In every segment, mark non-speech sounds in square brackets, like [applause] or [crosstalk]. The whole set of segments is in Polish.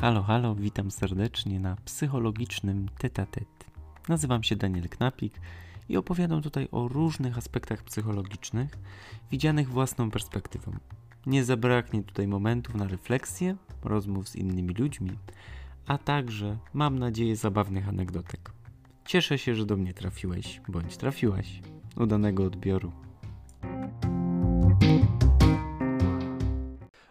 Halo, halo, witam serdecznie na psychologicznym tete-tet. Nazywam się Daniel Knapik i opowiadam tutaj o różnych aspektach psychologicznych, widzianych własną perspektywą. Nie zabraknie tutaj momentów na refleksję, rozmów z innymi ludźmi, a także, mam nadzieję, zabawnych anegdotek. Cieszę się, że do mnie trafiłeś, bądź trafiłaś. Udanego odbioru.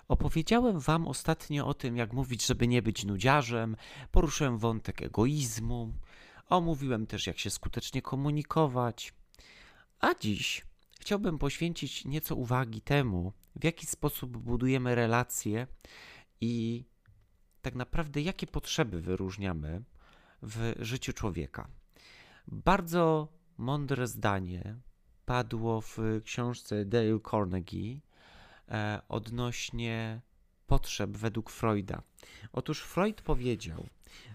Opowiedziałem Wam ostatnio o tym, jak mówić, żeby nie być nudziarzem, poruszyłem wątek egoizmu, omówiłem też, jak się skutecznie komunikować. A dziś chciałbym poświęcić nieco uwagi temu, w jaki sposób budujemy relacje i tak naprawdę jakie potrzeby wyróżniamy w życiu człowieka. Bardzo mądre zdanie padło w książce Dale Carnegie odnośnie potrzeb według Freuda. Otóż Freud powiedział,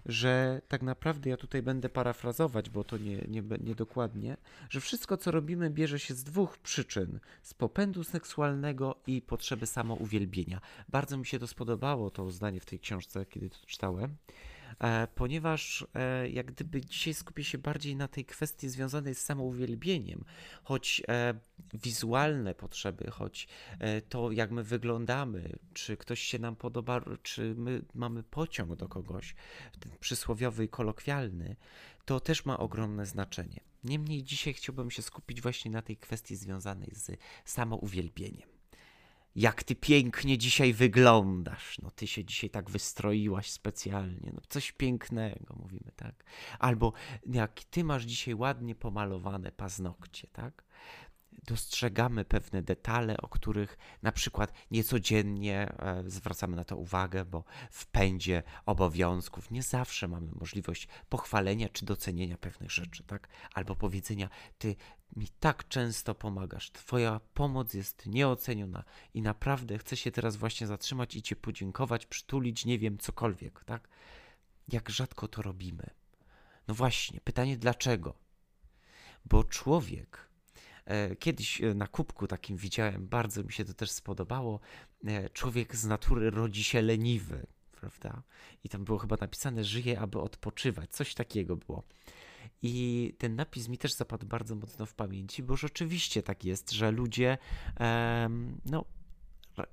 że tak naprawdę, ja tutaj będę parafrazować, bo to nie, nie, nie dokładnie, że wszystko, co robimy, bierze się z dwóch przyczyn: z popędu seksualnego i potrzeby samouwielbienia. Bardzo mi się to spodobało, to zdanie w tej książce, kiedy to czytałem. E, ponieważ e, jak gdyby dzisiaj skupię się bardziej na tej kwestii związanej z samouwielbieniem, choć e, wizualne potrzeby, choć to jak my wyglądamy, czy ktoś się nam podoba, czy my mamy pociąg do kogoś, ten przysłowiowy i kolokwialny, to też ma ogromne znaczenie. Niemniej dzisiaj chciałbym się skupić właśnie na tej kwestii związanej z samouwielbieniem jak ty pięknie dzisiaj wyglądasz. No ty się dzisiaj tak wystroiłaś specjalnie. No coś pięknego, mówimy, tak? Albo jak ty masz dzisiaj ładnie pomalowane paznokcie, tak? dostrzegamy pewne detale, o których na przykład niecodziennie e, zwracamy na to uwagę, bo w pędzie obowiązków nie zawsze mamy możliwość pochwalenia czy docenienia pewnych rzeczy, tak? Albo powiedzenia, ty mi tak często pomagasz, twoja pomoc jest nieoceniona i naprawdę chcę się teraz właśnie zatrzymać i cię podziękować, przytulić, nie wiem, cokolwiek, tak? Jak rzadko to robimy? No właśnie, pytanie dlaczego? Bo człowiek E, kiedyś e, na kubku takim widziałem, bardzo mi się to też spodobało. E, człowiek z natury rodzi się leniwy, prawda? I tam było chyba napisane: żyje, aby odpoczywać. Coś takiego było. I ten napis mi też zapadł bardzo mocno w pamięci, bo rzeczywiście tak jest, że ludzie, no,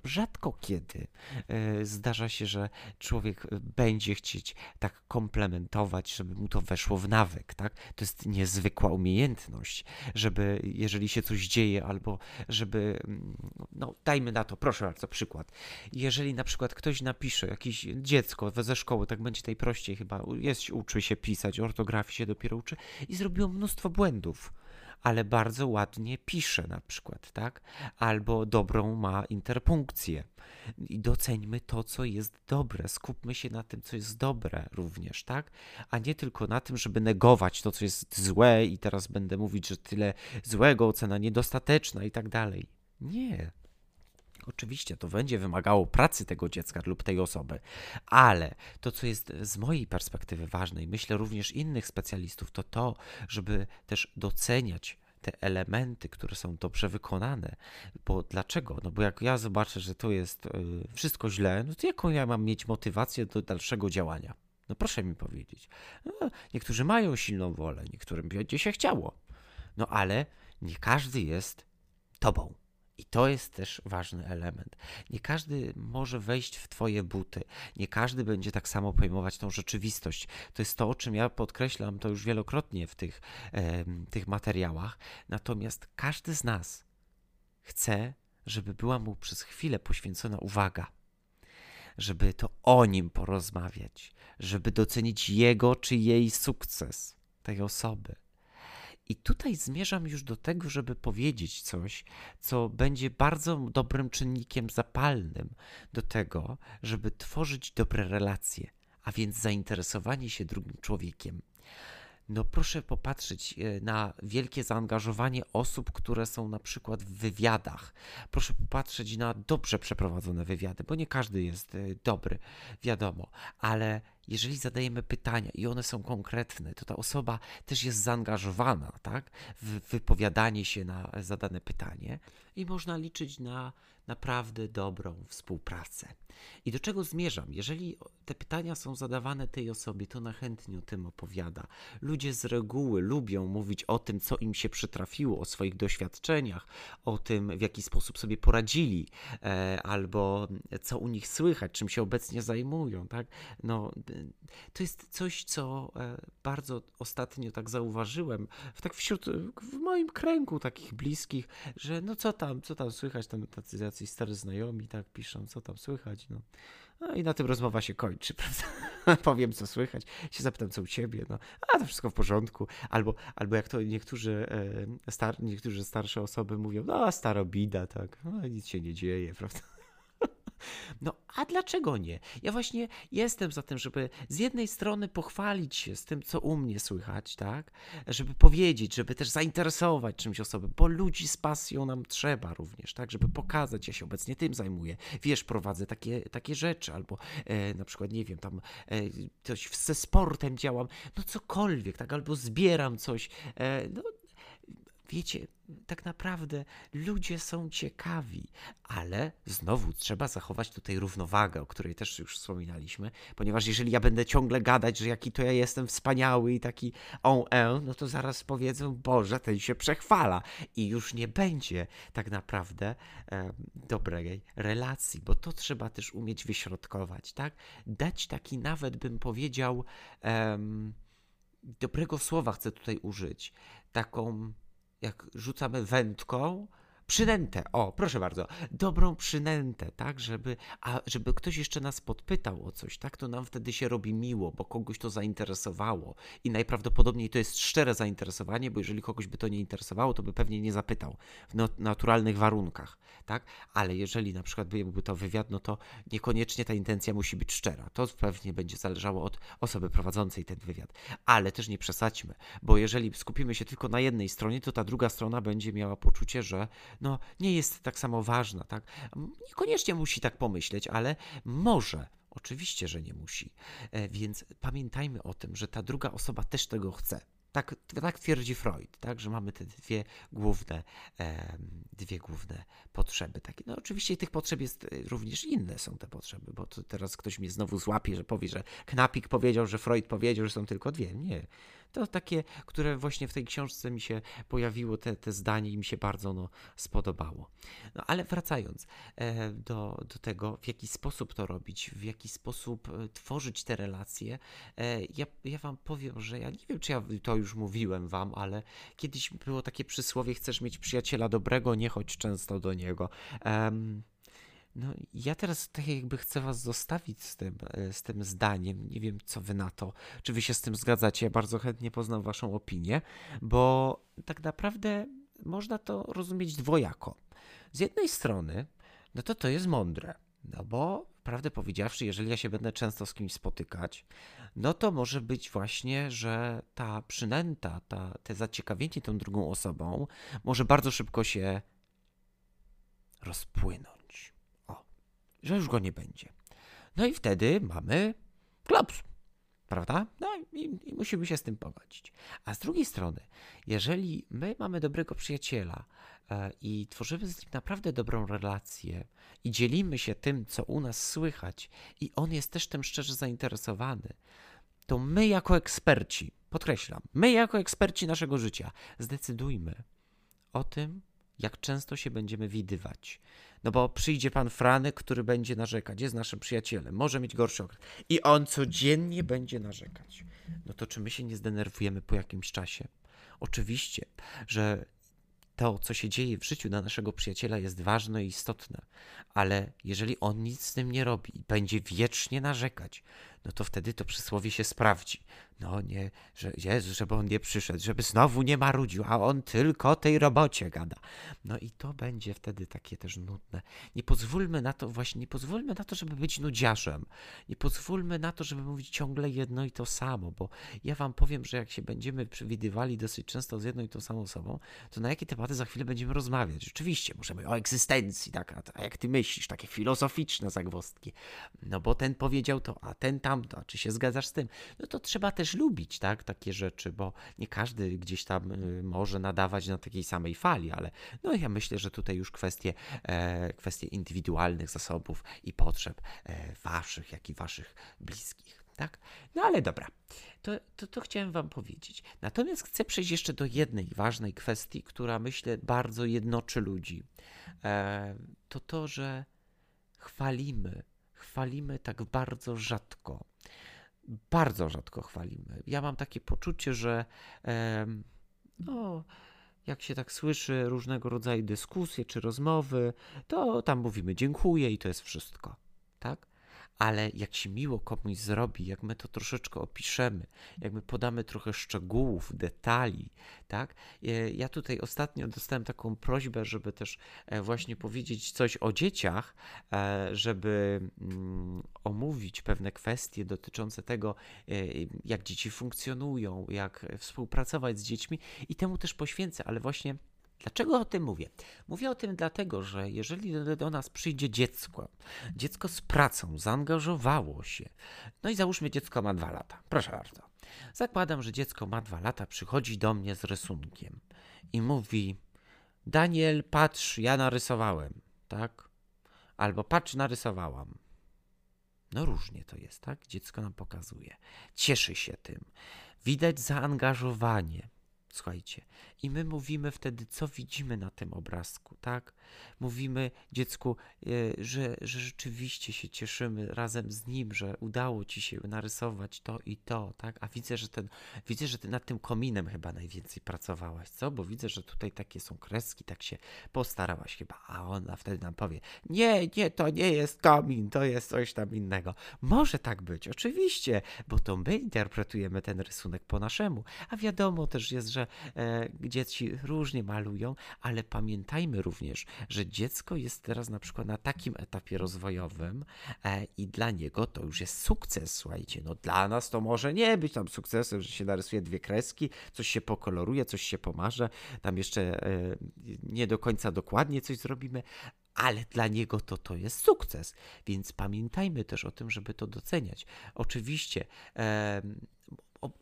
rzadko kiedy e, zdarza się, że człowiek będzie chcieć tak komplementować, żeby mu to weszło w nawyk, tak? To jest niezwykła umiejętność, żeby jeżeli się coś dzieje, albo żeby, mm, no dajmy na to, proszę bardzo, przykład. Jeżeli na przykład ktoś napisze, jakieś dziecko ze szkoły, tak będzie najprościej chyba, jest, uczy się pisać, ortografii się dopiero uczy i zrobiło mnóstwo błędów ale bardzo ładnie pisze na przykład, tak? Albo dobrą ma interpunkcję. I doceńmy to, co jest dobre. Skupmy się na tym, co jest dobre również, tak? A nie tylko na tym, żeby negować to, co jest złe i teraz będę mówić, że tyle złego, ocena niedostateczna i tak dalej. Nie. Oczywiście to będzie wymagało pracy tego dziecka lub tej osoby, ale to, co jest z mojej perspektywy ważne i myślę również innych specjalistów, to to, żeby też doceniać te elementy, które są dobrze wykonane. Bo dlaczego? No bo jak ja zobaczę, że to jest y, wszystko źle, no to jaką ja mam mieć motywację do dalszego działania? No proszę mi powiedzieć. No, niektórzy mają silną wolę, niektórym będzie się chciało. No ale nie każdy jest tobą. I to jest też ważny element. Nie każdy może wejść w Twoje buty, nie każdy będzie tak samo pojmować tą rzeczywistość. To jest to, o czym ja podkreślam to już wielokrotnie w tych, e, tych materiałach. Natomiast każdy z nas chce, żeby była mu przez chwilę poświęcona uwaga, żeby to o nim porozmawiać, żeby docenić jego czy jej sukces, tej osoby i tutaj zmierzam już do tego, żeby powiedzieć coś, co będzie bardzo dobrym czynnikiem zapalnym do tego, żeby tworzyć dobre relacje, a więc zainteresowanie się drugim człowiekiem. No proszę popatrzeć e, na wielkie zaangażowanie osób, które są na przykład w wywiadach. Proszę popatrzeć na dobrze przeprowadzone wywiady, bo nie każdy jest e, dobry, wiadomo, ale jeżeli zadajemy pytania i one są konkretne, to ta osoba też jest zaangażowana, tak, w wypowiadanie się na zadane pytanie i można liczyć na naprawdę dobrą współpracę. I do czego zmierzam? Jeżeli te pytania są zadawane tej osobie, to na chętnie o tym opowiada. Ludzie z reguły lubią mówić o tym, co im się przytrafiło, o swoich doświadczeniach, o tym, w jaki sposób sobie poradzili, e, albo co u nich słychać, czym się obecnie zajmują. Tak? No, to jest coś, co e, bardzo ostatnio tak zauważyłem, tak wśród, w moim kręgu takich bliskich, że no co tam, co tam słychać, tam tacy jacyś starzy znajomi tak piszą, co tam słychać, no. No i na tym rozmowa się kończy, [laughs] prawda? Powiem, co słychać, się zapytam, co u ciebie, no. A, to wszystko w porządku. Albo, albo jak to niektórzy, e, star, niektórzy starsze osoby mówią, no, starobida, tak, no, nic się nie dzieje, [laughs] prawda? No, a dlaczego nie? Ja właśnie jestem za tym, żeby z jednej strony pochwalić się z tym, co u mnie słychać, tak? Żeby powiedzieć, żeby też zainteresować czymś osobę, bo ludzi z pasją nam trzeba również, tak? Żeby pokazać, ja się obecnie tym zajmuję. Wiesz, prowadzę takie, takie rzeczy, albo e, na przykład, nie wiem, tam e, coś ze sportem działam, no cokolwiek, tak? Albo zbieram coś. E, no, wiecie, tak naprawdę ludzie są ciekawi, ale znowu trzeba zachować tutaj równowagę, o której też już wspominaliśmy, ponieważ jeżeli ja będę ciągle gadać, że jaki to ja jestem wspaniały i taki on no to zaraz powiedzą, Boże, ten się przechwala i już nie będzie tak naprawdę e, dobrej relacji, bo to trzeba też umieć wyśrodkować, tak? Dać taki nawet bym powiedział dobrego słowa chcę tutaj użyć, taką jak rzucamy wędką, przynętę, o, proszę bardzo, dobrą przynętę, tak, żeby, a żeby ktoś jeszcze nas podpytał o coś, tak, to nam wtedy się robi miło, bo kogoś to zainteresowało. I najprawdopodobniej to jest szczere zainteresowanie, bo jeżeli kogoś by to nie interesowało, to by pewnie nie zapytał w naturalnych warunkach, tak, ale jeżeli na przykład byłby to wywiad, no to niekoniecznie ta intencja musi być szczera, to pewnie będzie zależało od osoby prowadzącej ten wywiad, ale też nie przesadźmy, bo jeżeli skupimy się tylko na jednej stronie, to ta druga strona będzie miała poczucie, że no, nie jest tak samo ważna, tak? Niekoniecznie musi tak pomyśleć, ale może. Oczywiście, że nie musi. E, więc pamiętajmy o tym, że ta druga osoba też tego chce. Tak, tak twierdzi Freud, tak, że mamy te dwie główne, e, dwie główne potrzeby. Takie. No oczywiście tych potrzeb jest e, również inne są te potrzeby, bo teraz ktoś mnie znowu złapie, że powie, że Knapik powiedział, że Freud powiedział, że są tylko dwie. Nie. To takie, które właśnie w tej książce mi się pojawiło, te, te zdanie i mi się bardzo no, spodobało. No ale wracając e, do, do tego, w jaki sposób to robić, w jaki sposób e, tworzyć te relacje, e, ja, ja wam powiem, że ja nie wiem, czy ja to już mówiłem wam, ale kiedyś było takie przysłowie, chcesz mieć przyjaciela dobrego, nie chodź często do niego. No, ja teraz tak jakby chcę was zostawić z tym, e, z tym zdaniem. Nie wiem, co wy na to. Czy wy się z tym zgadzacie? Ja bardzo chętnie poznam waszą opinię, bo tak naprawdę można to rozumieć dwojako. Z jednej strony, no to to jest mądre, no bo prawdę powiedziawszy, jeżeli ja się będę często z kimś spotykać, no to może być właśnie, że ta przynęta, ta, te zaciekawienie tą drugą osobą może bardzo szybko się rozpłynąć że już go nie będzie. No i wtedy mamy klops, prawda? No i, i, musimy się z tym pogodzić. A z drugiej strony, jeżeli my mamy dobrego przyjaciela e, i tworzymy z nim naprawdę dobrą relację i dzielimy się tym, co u nas słychać i on jest też tym szczerze zainteresowany, to my jako eksperci, podkreślam, my jako eksperci naszego życia zdecydujmy o tym, jak często się będziemy widywać. No bo przyjdzie pan Franek, który będzie narzekać, jest naszym przyjacielem, może mieć gorszy okres i on codziennie będzie narzekać. No to czy my się nie zdenerwujemy po jakimś czasie? Oczywiście, że to, co się dzieje w życiu dla naszego przyjaciela jest ważne i istotne, ale jeżeli on nic z tym nie robi i będzie wiecznie narzekać, no to wtedy to przysłowie się sprawdzi. No nie, że Jezu, żeby on nie przyszedł, żeby znowu nie marudził, a on tylko o tej robocie gada. No i to będzie wtedy takie też nudne. Nie pozwólmy na to, właśnie nie pozwólmy na to, żeby być nudziarzem. Nie pozwólmy na to, żeby mówić ciągle jedno i to samo, bo ja wam powiem, że jak się będziemy przewidywali dosyć często z jedną i tą samą osobą, to na jakie tematy za chwilę będziemy rozmawiać. Rzeczywiście, możemy o egzystencji, tak, a jak ty myślisz, takie filozoficzne zagwozdki. No bo ten powiedział to, a ten tam tamto, czy się zgadzasz z tym, no to trzeba też lubić, tak, takie rzeczy, bo nie każdy gdzieś tam y, może nadawać na takiej samej fali, ale no ja myślę, że tutaj już kwestie, e, kwestie indywidualnych zasobów i potrzeb e, waszych, jak i waszych bliskich. Tak? No ale dobra, to, to, to chciałem Wam powiedzieć. Natomiast chcę przejść jeszcze do jednej ważnej kwestii, która myślę bardzo jednoczy ludzi. E, to to, że chwalimy, chwalimy tak bardzo rzadko. Bardzo rzadko chwalimy. Ja mam takie poczucie, że no, jak się tak słyszy różnego rodzaju dyskusje czy rozmowy, to tam mówimy dziękuję i to jest wszystko. Tak? Ale jak się miło komuś zrobi, jak my to troszeczkę opiszemy, jak my podamy trochę szczegółów, detali, tak? E, ja tutaj ostatnio dostałem taką prośbę, żeby też e, właśnie powiedzieć coś o dzieciach, e, żeby mm, omówić pewne kwestie dotyczące tego, jak dzieci funkcjonują, jak współpracować z dziećmi i temu też poświęcę, ale właśnie Dlaczego o tym mówię? Mówię o tym dlatego, że jeżeli do nas przyjdzie dziecko, dziecko z pracą zaangażowało się, no i załóżmy dziecko ma dwa lata, proszę bardzo. Zakładam, że dziecko ma dwa lata, przychodzi do mnie z rysunkiem i mówi: Daniel, patrz, ja narysowałem, tak? Albo patrz, narysowałam. No różnie to jest, tak? Dziecko nam pokazuje. Cieszy się tym. Widać zaangażowanie. Słuchajcie, i my mówimy wtedy, co widzimy na tym obrazku, tak? Mówimy dziecku, e, że, że rzeczywiście się cieszymy razem z nim, że udało ci się narysować to i to, tak? A widzę, że ten, widzę, że ty nad tym kominem chyba najwięcej pracowałaś, co? Bo widzę, że tutaj takie są kreski, tak się postarałaś chyba. A ona wtedy nam powie, nie, nie, to nie jest komin, to jest coś tam innego. Może tak być, oczywiście, bo to my interpretujemy ten rysunek po naszemu, a wiadomo też jest, że e, dzieci różnie malują, ale pamiętajmy również, że dziecko jest teraz na przykład na takim etapie rozwojowym e, i dla niego to już jest sukces, słuchajcie. No dla nas to może nie być tam sukcesem, że się narysuje dwie kreski, coś się pokoloruje, coś się pomarze, tam jeszcze e, nie do końca dokładnie coś zrobimy, ale dla niego to to jest sukces. Więc pamiętajmy też o tym, żeby to doceniać. Oczywiście. E,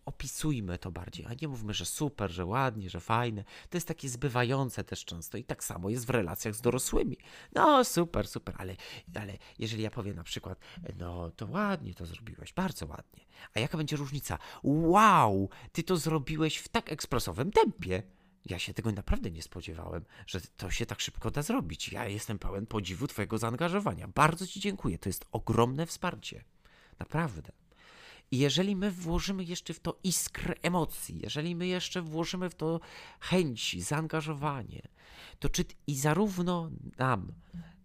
opisujmy to bardziej, a nie mówmy, że super, że ładnie, że fajne. To jest takie zbywające też często i tak samo jest w relacjach z dorosłymi. No super, super, ale, ale jeżeli ja powiem na przykład, no to ładnie to zrobiłeś, bardzo ładnie. A jaka będzie różnica? Wow, ty to zrobiłeś w tak ekspresowym tempie. Ja się tego naprawdę nie spodziewałem, że to się tak szybko da zrobić. Ja jestem pełen podziwu Twojego zaangażowania. Bardzo Ci dziękuję. To jest ogromne wsparcie. Naprawdę. I jeżeli my włożymy jeszcze w to iskrę emocji, jeżeli my jeszcze włożymy w to chęci, zaangażowanie, to czy i zarówno nam,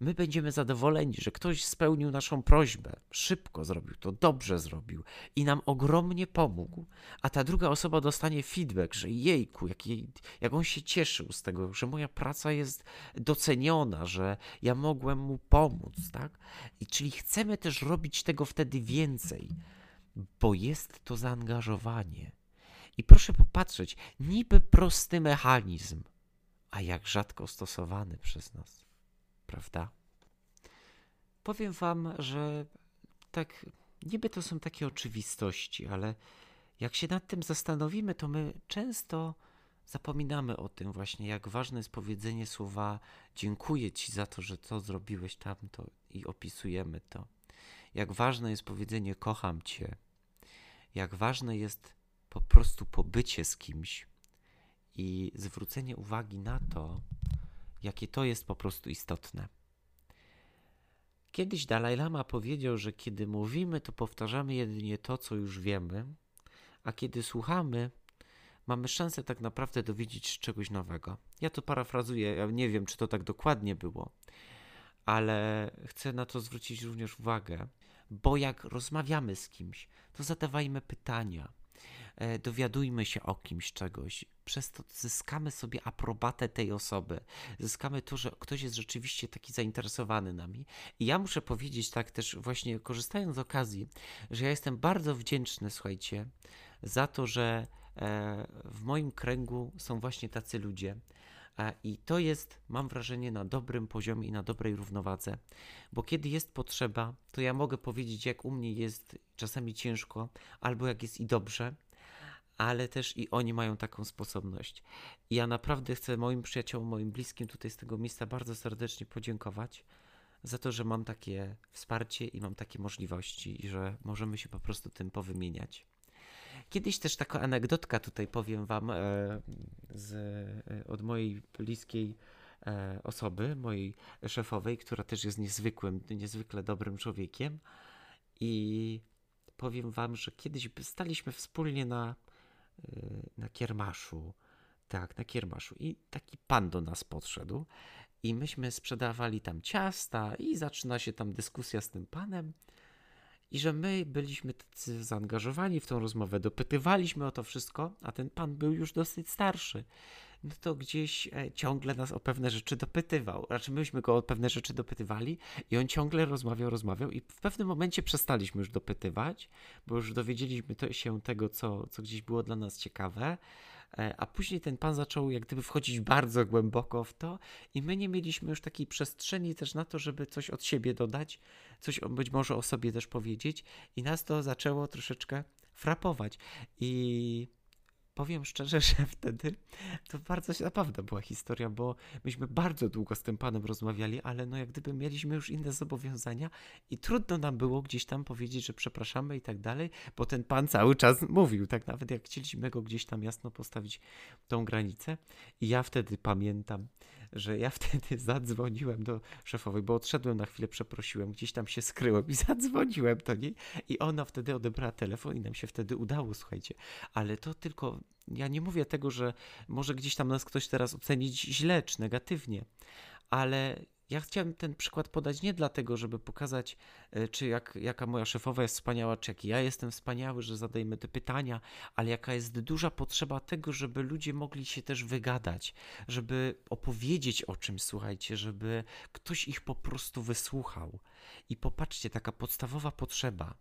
my będziemy zadowoleni, że ktoś spełnił naszą prośbę, szybko zrobił to, dobrze zrobił i nam ogromnie pomógł, a ta druga osoba dostanie feedback, że jejku, jak, jej, jak on się cieszył z tego, że moja praca jest doceniona, że ja mogłem mu pomóc, tak? I czyli chcemy też robić tego wtedy więcej bo jest to zaangażowanie. I proszę popatrzeć, niby prosty mechanizm, a jak rzadko stosowany przez nas, prawda? Powiem Wam, że tak, niby to są takie oczywistości, ale jak się nad tym zastanowimy, to my często zapominamy o tym właśnie, jak ważne jest powiedzenie słowa dziękuję Ci za to, że to zrobiłeś tamto i opisujemy to. Jak ważne jest powiedzenie kocham Cię, jak ważne jest po prostu pobycie z kimś i zwrócenie uwagi na to, jakie to jest po prostu istotne. Kiedyś Dalaj Lama powiedział, że kiedy mówimy, to powtarzamy jedynie to, co już wiemy, a kiedy słuchamy, mamy szansę tak naprawdę dowiedzieć się czegoś nowego. Ja to parafrazuję, ja nie wiem, czy to tak dokładnie było, ale chcę na to zwrócić również uwagę, bo jak rozmawiamy z kimś, to zadawajmy pytania, e, dowiadujmy się o kimś czegoś. Przez to zyskamy sobie aprobatę tej osoby, zyskamy to, że ktoś jest rzeczywiście taki zainteresowany nami. I ja muszę powiedzieć tak też, właśnie korzystając z okazji, że ja jestem bardzo wdzięczny, słuchajcie, za to, że e, w moim kręgu są właśnie tacy ludzie, I to jest, mam wrażenie, na dobrym poziomie i na dobrej równowadze, bo kiedy jest potrzeba, to ja mogę powiedzieć, jak u mnie jest czasami ciężko, albo jak jest i dobrze, ale też i oni mają taką sposobność. Ja naprawdę chcę moim przyjaciołom, moim bliskim tutaj z tego miejsca bardzo serdecznie podziękować za to, że mam takie wsparcie i mam takie możliwości i że możemy się po prostu tym powymieniać. Kiedyś też taka anegdotka tutaj powiem wam e, z, e, od mojej bliskiej e, osoby, mojej szefowej, która też jest niezwykłym, niezwykle dobrym człowiekiem. I powiem wam, że kiedyś staliśmy wspólnie na, na kiermaszu, tak, na kiermaszu. I taki pan do nas podszedł i myśmy sprzedawali tam ciasta i zaczyna się tam dyskusja z tym panem i że my byliśmy tacy zaangażowani w tą rozmowę, dopytywaliśmy o to wszystko, a ten pan był już dosyć starszy. No to gdzieś e, ciągle nas o pewne rzeczy dopytywał. Raczej myśmy go o pewne rzeczy dopytywali i on ciągle rozmawiał, rozmawiał i w pewnym momencie przestaliśmy już dopytywać, bo już dowiedzieliśmy się tego, co, co gdzieś było dla nas ciekawe. E, a później ten pan zaczął jak gdyby wchodzić bardzo głęboko w to i my nie mieliśmy już takiej przestrzeni też na to, żeby coś od siebie dodać, coś być może o sobie też powiedzieć i nas to zaczęło troszeczkę frapować. I powiem szczerze, [laughs] że wtedy to bardzo zabawna była historia, bo myśmy bardzo długo z tym panem rozmawiali, ale no jak gdyby mieliśmy już inne zobowiązania i trudno nam było gdzieś tam powiedzieć, że przepraszamy i tak dalej, bo ten pan cały czas mówił, tak nawet jak chcieliśmy go gdzieś tam jasno postawić tą granicę. I ja wtedy pamiętam, że ja wtedy [laughs] zadzwoniłem do szefowej, bo odszedłem na chwilę, przeprosiłem, gdzieś tam się skryłem i [laughs] zadzwoniłem do niej i ona wtedy odebrała telefon i nam się wtedy udało, słuchajcie. Ale to tylko, ja nie mówię tego, że może gdzieś tam nas ktoś teraz ocenić źle czy negatywnie, ale ja chciałem ten przykład podać nie dlatego, żeby pokazać, e, czy jak, jaka moja szefowa jest wspaniała, czy jaki ja jestem wspaniały, że zadajemy te pytania, ale jaka jest duża potrzeba tego, żeby ludzie mogli się też wygadać, żeby opowiedzieć o czymś, słuchajcie, żeby ktoś ich po prostu wysłuchał. I popatrzcie, taka podstawowa potrzeba,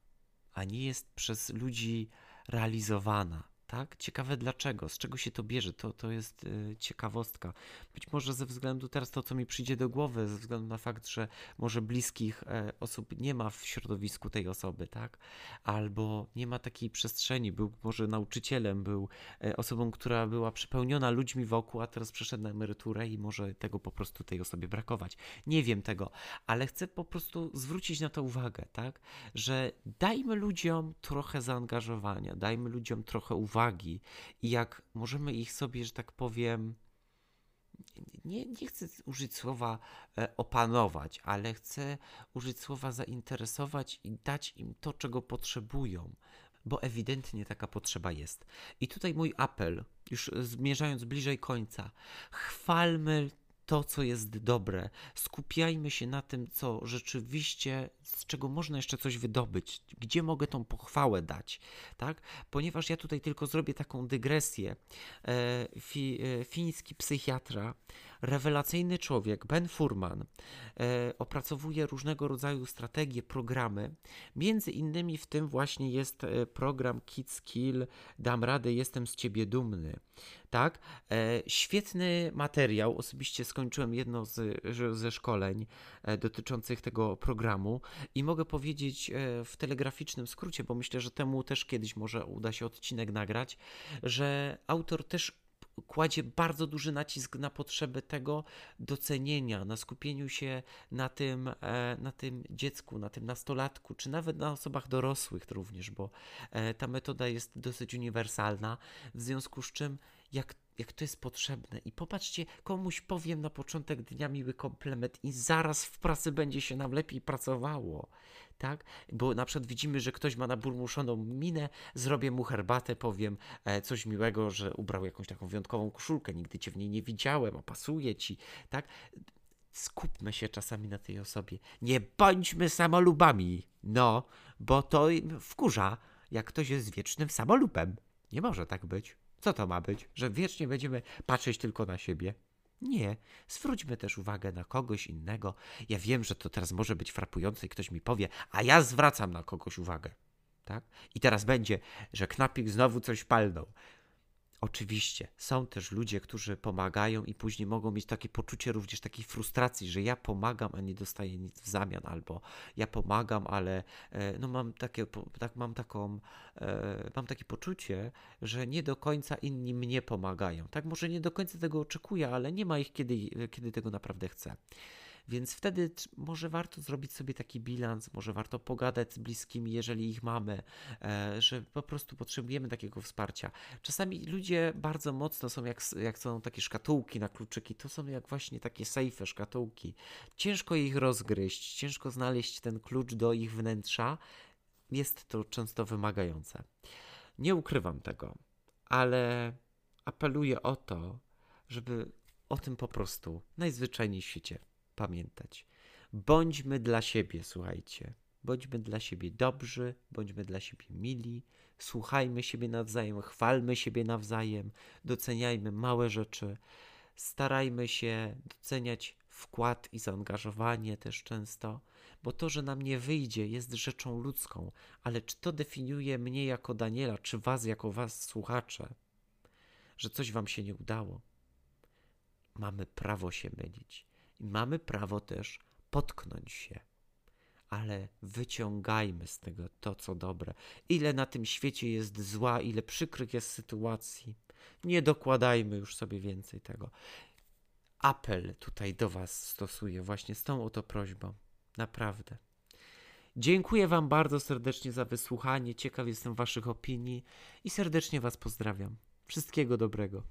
a nie jest przez ludzi realizowana tak? Ciekawe dlaczego, z czego się to bierze, to, to jest y, ciekawostka. Być może ze względu teraz to, co mi przyjdzie do głowy, ze względu na fakt, że może bliskich e, osób nie ma w środowisku tej osoby, tak? Albo nie ma takiej przestrzeni, był może nauczycielem, był e, osobą, która była przepełniona ludźmi wokół, a teraz przeszedł na emeryturę i może tego po prostu tej osobie brakować. Nie wiem tego, ale chcę po prostu zwrócić na to uwagę, tak? Że dajmy ludziom trochę zaangażowania, dajmy ludziom trochę uwagi, uwagi i jak możemy ich sobie, że tak powiem, nie, nie chcę użyć słowa e, opanować, ale chcę użyć słowa zainteresować i dać im to, czego potrzebują, bo ewidentnie taka potrzeba jest. I tutaj mój apel, już zmierzając bliżej końca, chwalmy to, co jest dobre. Skupiajmy się na tym, co rzeczywiście, z czego można jeszcze coś wydobyć, gdzie mogę tą pochwałę dać, tak? Ponieważ ja tutaj tylko zrobię taką dygresję. E, fi, e, fiński psychiatra Rewelacyjny człowiek, Ben Furman, e, opracowuje różnego rodzaju strategie, programy. Między innymi w tym właśnie jest e, program Kids Kill, Dam radę, jestem z ciebie dumny. Tak? E, świetny materiał. Osobiście skończyłem jedno z, ze szkoleń dotyczących tego programu i mogę powiedzieć w telegraficznym skrócie, bo myślę, że temu też kiedyś może uda się odcinek nagrać, że autor też kładzie bardzo duży nacisk na potrzeby tego docenienia, na skupieniu się na tym, e, na tym dziecku, na tym nastolatku, czy nawet na osobach dorosłych również, bo e, ta metoda jest dosyć uniwersalna, w związku z czym jak jak to jest potrzebne. I popatrzcie, komuś powiem na początek dnia miły komplement i zaraz w pracy będzie się nam lepiej pracowało. Tak? Bo na przykład widzimy, że ktoś ma naburmuszoną minę, zrobię mu herbatę, powiem e, coś miłego, że ubrał jakąś taką wyjątkową koszulkę, nigdy cię w niej nie widziałem, a pasuje ci, tak? Skupmy się czasami na tej osobie. Nie bądźmy samolubami, no, bo to wkurza, jak ktoś jest wiecznym samolubem. Nie może tak być. Co to ma być? Że wiecznie będziemy patrzeć tylko na siebie? Nie, zwróćmy też uwagę na kogoś innego. Ja wiem, że to teraz może być frapujące i ktoś mi powie, a ja zwracam na kogoś uwagę. Tak? I teraz będzie, że knapik znowu coś palnął. Oczywiście są też ludzie, którzy pomagają i później mogą mieć takie poczucie również takiej frustracji, że ja pomagam, a nie dostaję nic w zamian, albo ja pomagam, ale e, no mam takie, tak, mam taką, e, mam takie poczucie, że nie do końca inni mnie pomagają. Tak, może nie do końca tego oczekuję, ale nie ma ich, kiedy, kiedy tego naprawdę chcę. Więc wtedy może warto zrobić sobie taki bilans, może warto pogadać z bliskimi, jeżeli ich mamy, e, że po prostu potrzebujemy takiego wsparcia. Czasami ludzie bardzo mocno są jak, jak są takie szkatułki na kluczyki, to są jak właśnie takie sejfe szkatułki. Ciężko ich rozgryźć, ciężko znaleźć ten klucz do ich wnętrza. Jest to często wymagające. Nie ukrywam tego, ale apeluję o to, żeby o tym po prostu najzwyczajniej w świecie pamiętać. Bądźmy dla siebie, słuchajcie. Bądźmy dla siebie dobrzy, bądźmy dla siebie mili, słuchajmy siebie nawzajem, chwalmy siebie nawzajem, doceniajmy małe rzeczy, starajmy się doceniać wkład i zaangażowanie też często, bo to, że nam nie wyjdzie, jest rzeczą ludzką, ale czy to definiuje mnie jako Daniela, czy was jako was słuchacze, że coś wam się nie udało? Mamy prawo się mylić i mamy prawo też potknąć się. Ale wyciągajmy z tego to, co dobre. Ile na tym świecie jest zła, ile przykrych jest sytuacji. Nie dokładajmy już sobie więcej tego. Apel tutaj do Was stosuję właśnie z tą oto prośbą. Naprawdę. Dziękuję Wam bardzo serdecznie za wysłuchanie. Ciekaw jestem Waszych opinii i serdecznie Was pozdrawiam. Wszystkiego dobrego.